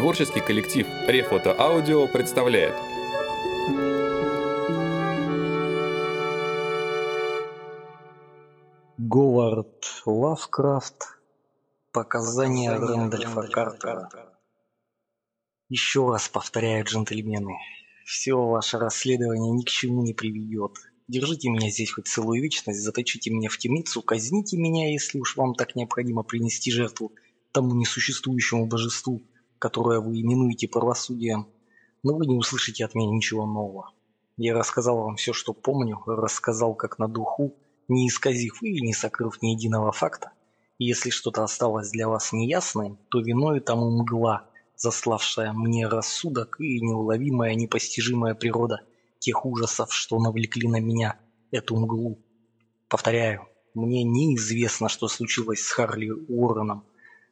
Творческий коллектив Рефото Аудио представляет. Говард Лавкрафт. Показания Рэндольфа Картера. Еще раз повторяю, джентльмены, все ваше расследование ни к чему не приведет. Держите меня здесь хоть целую вечность, заточите меня в темницу, казните меня, если уж вам так необходимо принести жертву тому несуществующему божеству, которое вы именуете правосудием, но вы не услышите от меня ничего нового. Я рассказал вам все, что помню, рассказал как на духу, не исказив и не сокрыв ни единого факта. И если что-то осталось для вас неясным, то виной тому мгла, заславшая мне рассудок и неуловимая, непостижимая природа тех ужасов, что навлекли на меня эту мглу. Повторяю, мне неизвестно, что случилось с Харли Уорреном,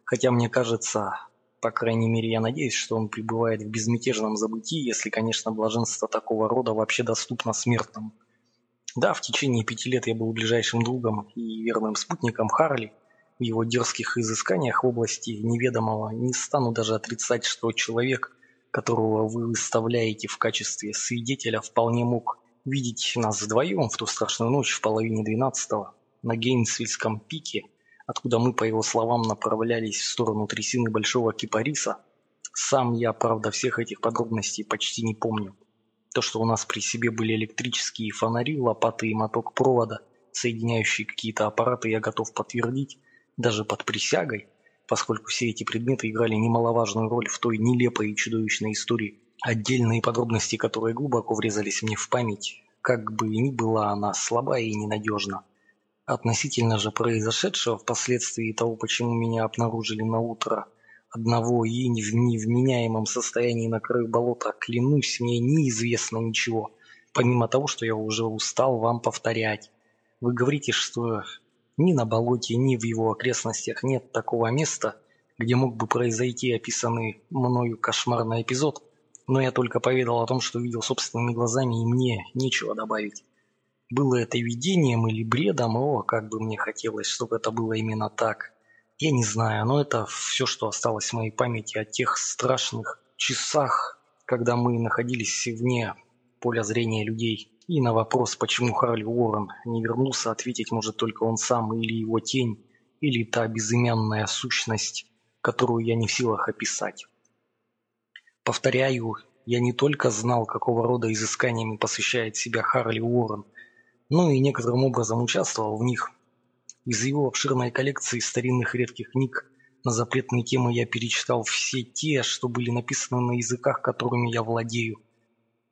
хотя мне кажется, по крайней мере я надеюсь, что он пребывает в безмятежном забытии, если, конечно, блаженство такого рода вообще доступно смертному. Да, в течение пяти лет я был ближайшим другом и верным спутником Харли в его дерзких изысканиях в области неведомого. Не стану даже отрицать, что человек, которого вы выставляете в качестве свидетеля, вполне мог видеть нас вдвоем в ту страшную ночь в половине двенадцатого на Гейнсвильском пике, откуда мы, по его словам, направлялись в сторону трясины Большого Кипариса. Сам я, правда, всех этих подробностей почти не помню. То, что у нас при себе были электрические фонари, лопаты и моток провода, соединяющие какие-то аппараты, я готов подтвердить, даже под присягой, поскольку все эти предметы играли немаловажную роль в той нелепой и чудовищной истории. Отдельные подробности, которые глубоко врезались мне в память, как бы ни была она слаба и ненадежна. Относительно же произошедшего впоследствии того, почему меня обнаружили на утро – одного и в невменяемом состоянии на краю болота, клянусь, мне неизвестно ничего, помимо того, что я уже устал вам повторять. Вы говорите, что ни на болоте, ни в его окрестностях нет такого места, где мог бы произойти описанный мною кошмарный эпизод, но я только поведал о том, что видел собственными глазами, и мне нечего добавить. Было это видением или бредом, о, как бы мне хотелось, чтобы это было именно так. Я не знаю, но это все, что осталось в моей памяти о тех страшных часах, когда мы находились вне поля зрения людей. И на вопрос, почему Харли Уоррен не вернулся, ответить может только он сам или его тень, или та безымянная сущность, которую я не в силах описать. Повторяю, я не только знал, какого рода изысканиями посвящает себя Харли Уоррен, но и некоторым образом участвовал в них – из его обширной коллекции старинных редких книг на запретные темы я перечитал все те, что были написаны на языках, которыми я владею.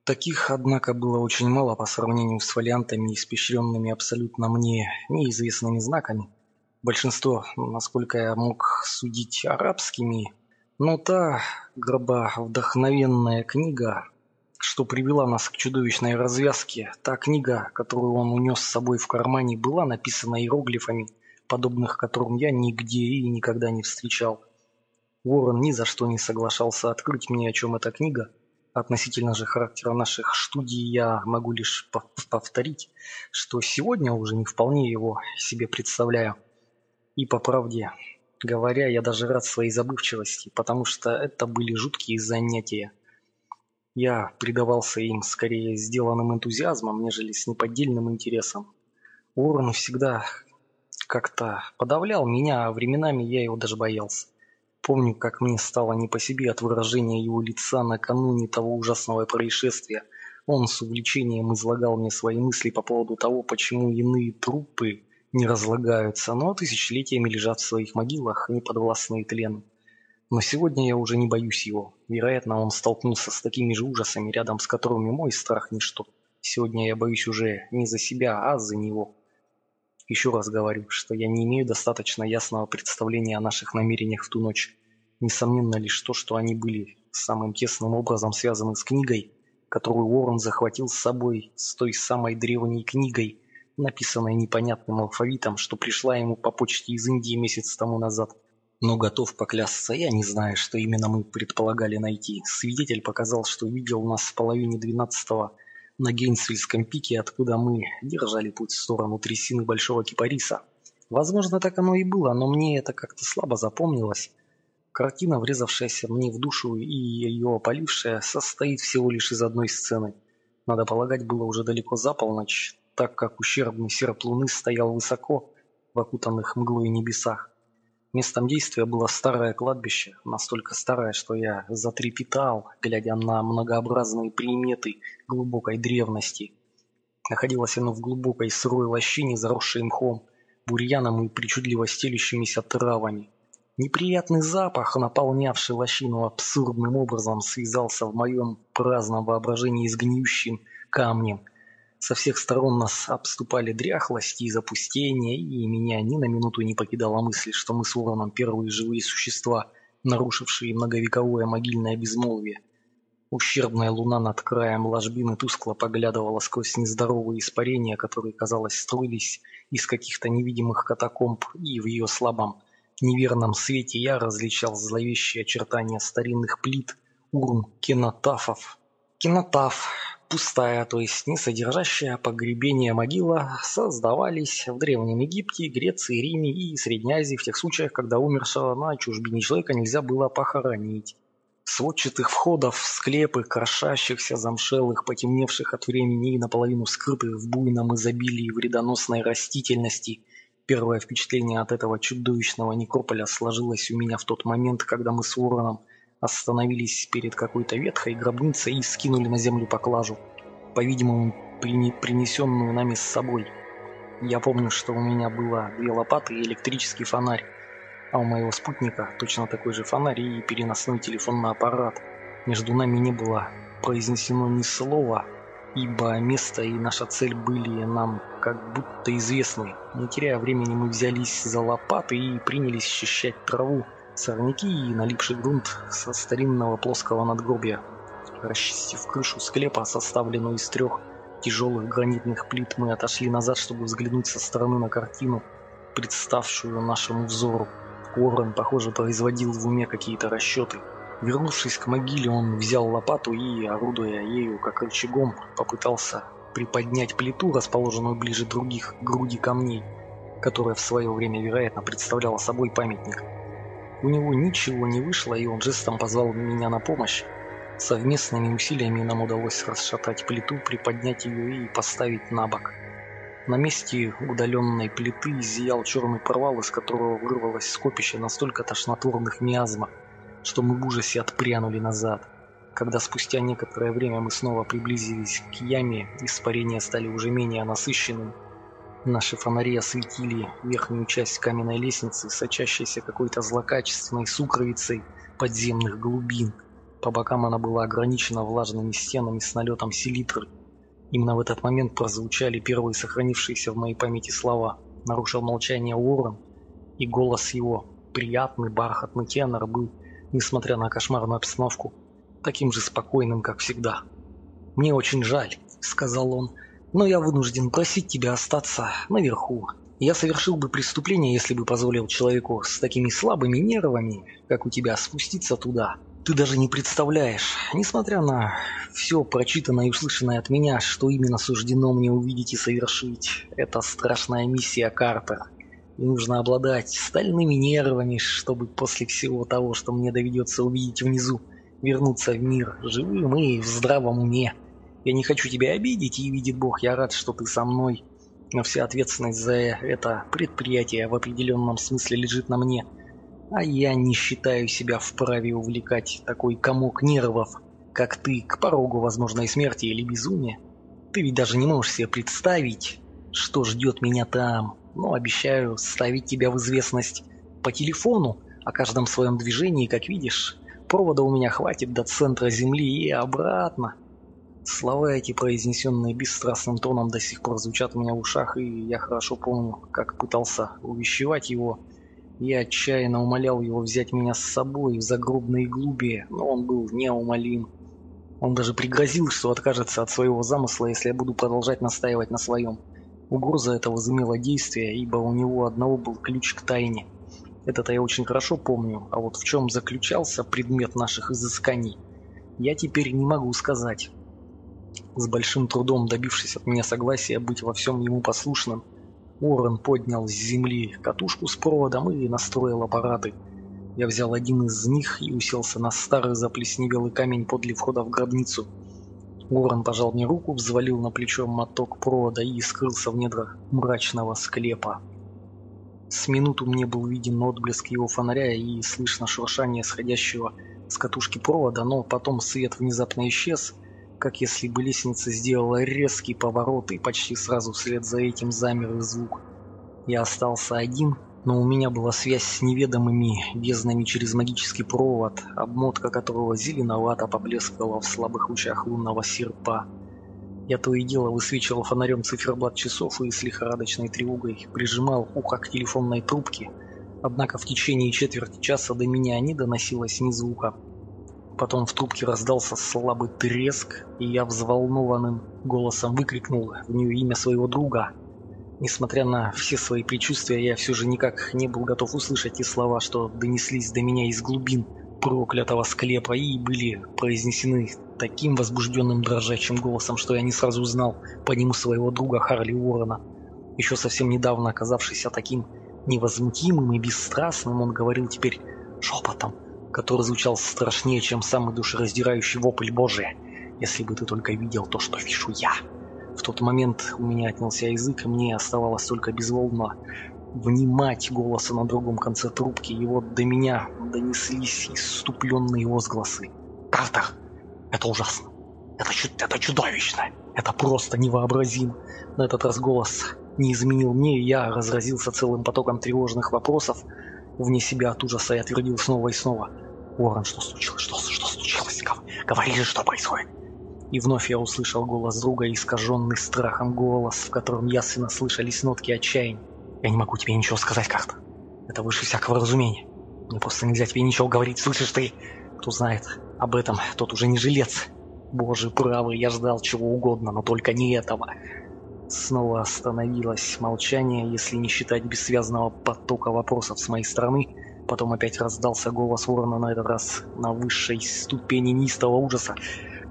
Таких, однако, было очень мало по сравнению с фолиантами, испещренными абсолютно мне неизвестными знаками. Большинство, насколько я мог судить, арабскими, но та гроба вдохновенная книга, что привела нас к чудовищной развязке. Та книга, которую он унес с собой в кармане, была написана иероглифами, подобных которым я нигде и никогда не встречал. Уоррен ни за что не соглашался открыть мне, о чем эта книга. Относительно же характера наших студий я могу лишь повторить, что сегодня уже не вполне его себе представляю. И по правде говоря, я даже рад своей забывчивости, потому что это были жуткие занятия – я предавался им скорее сделанным энтузиазмом, нежели с неподдельным интересом. Уоррен всегда как-то подавлял меня, а временами я его даже боялся. Помню, как мне стало не по себе от выражения его лица накануне того ужасного происшествия. Он с увлечением излагал мне свои мысли по поводу того, почему иные трупы не разлагаются, но тысячелетиями лежат в своих могилах, не подвластные тлену. Но сегодня я уже не боюсь его. Вероятно, он столкнулся с такими же ужасами, рядом с которыми мой страх ничто. Сегодня я боюсь уже не за себя, а за него. Еще раз говорю, что я не имею достаточно ясного представления о наших намерениях в ту ночь. Несомненно лишь то, что они были самым тесным образом связаны с книгой, которую Уоррен захватил с собой, с той самой древней книгой, написанной непонятным алфавитом, что пришла ему по почте из Индии месяц тому назад. Но готов поклясться, я не знаю, что именно мы предполагали найти. Свидетель показал, что видел нас в половине двенадцатого на Гейнсвильском пике, откуда мы держали путь в сторону трясины Большого Кипариса. Возможно, так оно и было, но мне это как-то слабо запомнилось. Картина, врезавшаяся мне в душу и ее опалившая, состоит всего лишь из одной сцены. Надо полагать, было уже далеко за полночь, так как ущербный серп луны стоял высоко в окутанных мглой небесах. Местом действия было старое кладбище, настолько старое, что я затрепетал, глядя на многообразные приметы глубокой древности. Находилось оно в глубокой сырой лощине, заросшей мхом, бурьяном и причудливо стелющимися травами. Неприятный запах, наполнявший лощину абсурдным образом, связался в моем праздном воображении с гниющим камнем – со всех сторон нас обступали дряхлости и запустение, и меня ни на минуту не покидала мысль, что мы с Вороном первые живые существа, нарушившие многовековое могильное безмолвие. Ущербная луна над краем ложбины тускло поглядывала сквозь нездоровые испарения, которые, казалось, струились из каких-то невидимых катакомб, и в ее слабом, неверном свете я различал зловещие очертания старинных плит, урн, кинотафов. Кинотаф пустая, то есть не содержащая погребение могила, создавались в Древнем Египте, Греции, Риме и Средней Азии в тех случаях, когда умершего на чужбине человека нельзя было похоронить. Сводчатых входов в склепы, крошащихся, замшелых, потемневших от времени и наполовину скрытых в буйном изобилии вредоносной растительности. Первое впечатление от этого чудовищного некрополя сложилось у меня в тот момент, когда мы с Вороном – остановились перед какой-то ветхой гробницей и скинули на землю поклажу, по-видимому, принесенную нами с собой. Я помню, что у меня было две лопаты и электрический фонарь, а у моего спутника точно такой же фонарь и переносной телефонный аппарат. Между нами не было произнесено ни слова, ибо место и наша цель были нам как будто известны. Не теряя времени, мы взялись за лопаты и принялись счищать траву, сорняки и налипший грунт со старинного плоского надгробия. Расчистив крышу склепа, составленную из трех тяжелых гранитных плит, мы отошли назад, чтобы взглянуть со стороны на картину, представшую нашему взору. Уоррен, похоже, производил в уме какие-то расчеты. Вернувшись к могиле, он взял лопату и, орудуя ею как рычагом, попытался приподнять плиту, расположенную ближе других к груди камней, которая в свое время, вероятно, представляла собой памятник. У него ничего не вышло, и он жестом позвал меня на помощь. Совместными усилиями нам удалось расшатать плиту, приподнять ее и поставить на бок. На месте удаленной плиты зиял черный провал, из которого вырвалось скопище настолько тошнотворных миазмов, что мы в ужасе отпрянули назад. Когда спустя некоторое время мы снова приблизились к яме, испарения стали уже менее насыщенными, Наши фонари осветили верхнюю часть каменной лестницы, сочащейся какой-то злокачественной сукровицей подземных глубин. По бокам она была ограничена влажными стенами с налетом селитры. Именно в этот момент прозвучали первые сохранившиеся в моей памяти слова. Нарушил молчание Уоррен, и голос его, приятный бархатный тенор, был, несмотря на кошмарную обстановку, таким же спокойным, как всегда. «Мне очень жаль», — сказал он, — но я вынужден просить тебя остаться наверху. Я совершил бы преступление, если бы позволил человеку с такими слабыми нервами, как у тебя, спуститься туда. Ты даже не представляешь, несмотря на все прочитанное и услышанное от меня, что именно суждено мне увидеть и совершить. Это страшная миссия Картер. И нужно обладать стальными нервами, чтобы после всего того, что мне доведется увидеть внизу, вернуться в мир живым и в здравом уме. Я не хочу тебя обидеть, и видит Бог, я рад, что ты со мной. Но вся ответственность за это предприятие в определенном смысле лежит на мне. А я не считаю себя вправе увлекать такой комок нервов, как ты, к порогу возможной смерти или безумия. Ты ведь даже не можешь себе представить, что ждет меня там. Но обещаю ставить тебя в известность по телефону о каждом своем движении, как видишь. Провода у меня хватит до центра Земли и обратно. Слова эти, произнесенные бесстрастным тоном, до сих пор звучат у меня в ушах, и я хорошо помню, как пытался увещевать его. Я отчаянно умолял его взять меня с собой в загробные глуби, но он был неумолим. Он даже пригрозил, что откажется от своего замысла, если я буду продолжать настаивать на своем. Угроза эта возымела действие, ибо у него одного был ключ к тайне. Это-то я очень хорошо помню, а вот в чем заключался предмет наших изысканий, я теперь не могу сказать. С большим трудом добившись от меня согласия быть во всем ему послушным, Уоррен поднял с земли катушку с проводом и настроил аппараты. Я взял один из них и уселся на старый заплесневелый камень подле входа в гробницу. Уоррен пожал мне руку, взвалил на плечо моток провода и скрылся в недрах мрачного склепа. С минуту мне был виден отблеск его фонаря и слышно шуршание сходящего с катушки провода, но потом свет внезапно исчез, как если бы лестница сделала резкий поворот и почти сразу вслед за этим замер и звук. Я остался один, но у меня была связь с неведомыми безднами через магический провод, обмотка которого зеленовато поблескивала в слабых лучах лунного серпа. Я то и дело высвечивал фонарем циферблат часов и с лихорадочной тревогой прижимал ухо к телефонной трубке, однако в течение четверти часа до меня не доносилось ни звука. Потом в трубке раздался слабый треск, и я взволнованным голосом выкрикнул в нее имя своего друга – Несмотря на все свои предчувствия, я все же никак не был готов услышать те слова, что донеслись до меня из глубин проклятого склепа и были произнесены таким возбужденным дрожащим голосом, что я не сразу узнал по нему своего друга Харли Уоррена. Еще совсем недавно оказавшийся таким невозмутимым и бесстрастным, он говорил теперь шепотом, который звучал страшнее, чем самый душераздирающий вопль Божий. «Если бы ты только видел то, что вижу я!» В тот момент у меня отнялся язык, и мне оставалось только безволно внимать голоса на другом конце трубки, и вот до меня донеслись иступленные возгласы. «Картер! Это ужасно! Это, чу это чудовищно! Это просто невообразимо!» На этот раз голос не изменил мне, и я разразился целым потоком тревожных вопросов. Вне себя от ужаса я твердил снова и снова. «Уоррен, что случилось? Что, что случилось? Говори же, что происходит!» И вновь я услышал голос друга, искаженный страхом голос, в котором ясно слышались нотки отчаяния. «Я не могу тебе ничего сказать, Карта. Это выше всякого разумения. Мне просто нельзя тебе ничего говорить, слышишь ты? Кто знает об этом, тот уже не жилец. Боже правый, я ждал чего угодно, но только не этого». Снова остановилось молчание, если не считать бессвязного потока вопросов с моей стороны. Потом опять раздался голос ворона на этот раз на высшей ступени нистого ужаса.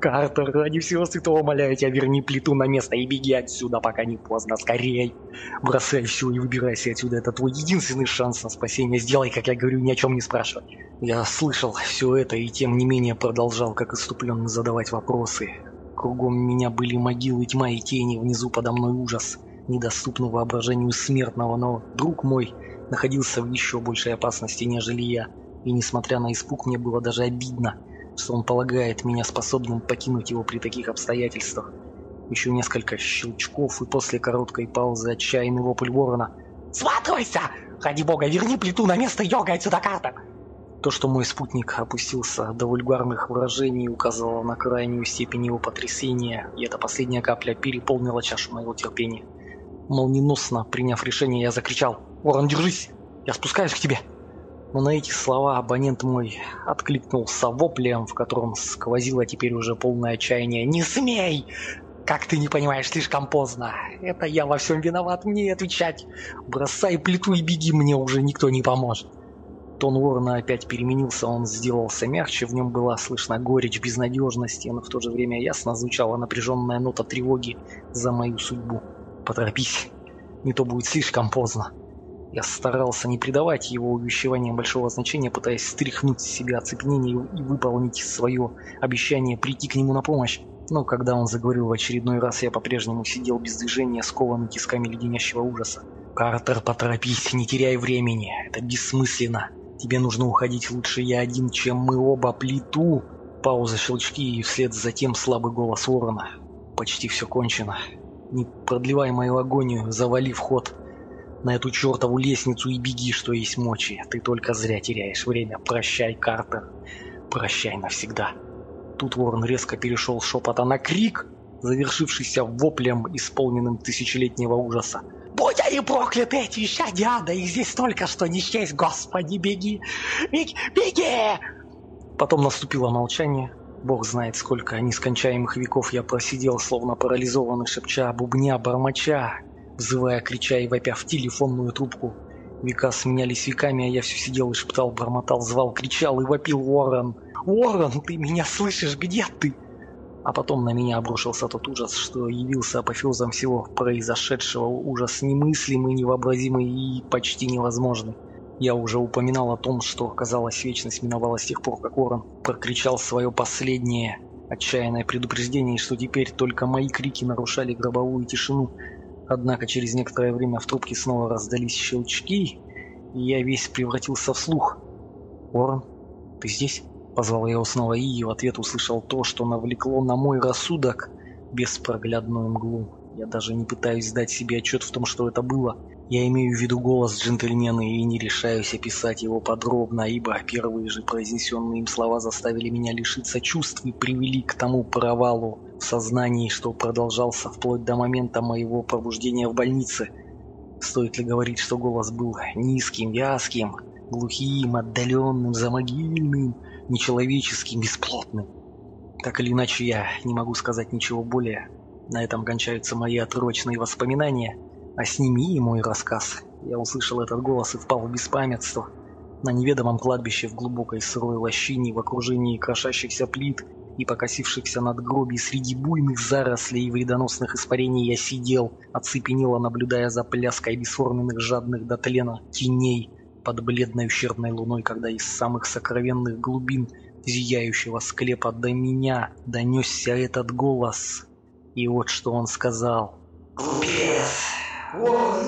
Картер, ради всего святого умоляю тебя, верни плиту на место и беги отсюда, пока не поздно. Скорей! Бросай все и выбирайся отсюда. Это твой единственный шанс на спасение. Сделай, как я говорю, ни о чем не спрашивай. Я слышал все это и тем не менее продолжал, как иступленно задавать вопросы. Кругом меня были могилы, тьма и тени, внизу подо мной ужас, недоступный воображению смертного, но друг мой находился в еще большей опасности, нежели я. И несмотря на испуг, мне было даже обидно – что он полагает меня способным покинуть его при таких обстоятельствах. Еще несколько щелчков, и после короткой паузы отчаянный вопль ворона. «Сматывайся! Ради бога, верни плиту на место, йога отсюда карта!» То, что мой спутник опустился до вульгарных выражений, указывало на крайнюю степень его потрясения, и эта последняя капля переполнила чашу моего терпения. Молниеносно приняв решение, я закричал «Ворон, держись! Я спускаюсь к тебе!» но на эти слова абонент мой откликнулся воплем, в котором сквозило теперь уже полное отчаяние. «Не смей! Как ты не понимаешь, слишком поздно. Это я во всем виноват, мне отвечать. Бросай плиту и беги, мне уже никто не поможет». Тон Уоррена опять переменился, он сделался мягче, в нем была слышна горечь безнадежности, но в то же время ясно звучала напряженная нота тревоги за мою судьбу. «Поторопись, не то будет слишком поздно». Я старался не придавать его увещеваниям большого значения, пытаясь стряхнуть с себя оцепенение и выполнить свое обещание прийти к нему на помощь. Но когда он заговорил в очередной раз, я по-прежнему сидел без движения, скованный тисками леденящего ужаса. «Картер, поторопись, не теряй времени. Это бессмысленно. Тебе нужно уходить лучше я один, чем мы оба плиту». Пауза, щелчки и вслед за тем слабый голос ворона. «Почти все кончено. Не продлевай мою агонию, завали вход на эту чертову лестницу и беги, что есть мочи. Ты только зря теряешь время. Прощай, Картер. Прощай навсегда. Тут Ворон резко перешел с шепота на крик, завершившийся воплем, исполненным тысячелетнего ужаса. «Будь они прокляты, эти щадяда! Их здесь столько, что не счесть, Господи, беги! Беги! Беги!» Потом наступило молчание. Бог знает, сколько нескончаемых веков я просидел, словно парализованный, шепча, бубня, бормоча, взывая, крича и вопя в телефонную трубку. Века сменялись веками, а я все сидел и шептал, бормотал, звал, кричал и вопил Уоррен. «Уоррен, ты меня слышишь? Где ты?» А потом на меня обрушился тот ужас, что явился апофеозом всего произошедшего. Ужас немыслимый, невообразимый и почти невозможный. Я уже упоминал о том, что, казалось, вечность миновала с тех пор, как Орен прокричал свое последнее отчаянное предупреждение, что теперь только мои крики нарушали гробовую тишину. Однако через некоторое время в трубке снова раздались щелчки, и я весь превратился в слух. «Орен, ты здесь?» Позвал я его снова и в ответ услышал то, что навлекло на мой рассудок беспроглядную мглу. Я даже не пытаюсь дать себе отчет в том, что это было. Я имею в виду голос джентльмена и не решаюсь описать его подробно, ибо первые же произнесенные им слова заставили меня лишиться чувств и привели к тому провалу в сознании, что продолжался вплоть до момента моего пробуждения в больнице. Стоит ли говорить, что голос был низким, вязким, глухим, отдаленным, замогильным, нечеловеческим, бесплотным? Так или иначе, я не могу сказать ничего более. На этом кончаются мои отрочные воспоминания – а сними и мой рассказ. Я услышал этот голос и впал в беспамятство. На неведомом кладбище в глубокой сырой лощине в окружении крошащихся плит и покосившихся надгробий среди буйных зарослей и вредоносных испарений я сидел, оцепенело наблюдая за пляской бесформенных жадных до тлена теней под бледной ущербной луной, когда из самых сокровенных глубин зияющего склепа до меня донесся этот голос. И вот что он сказал. «Глупец!» Вот вновь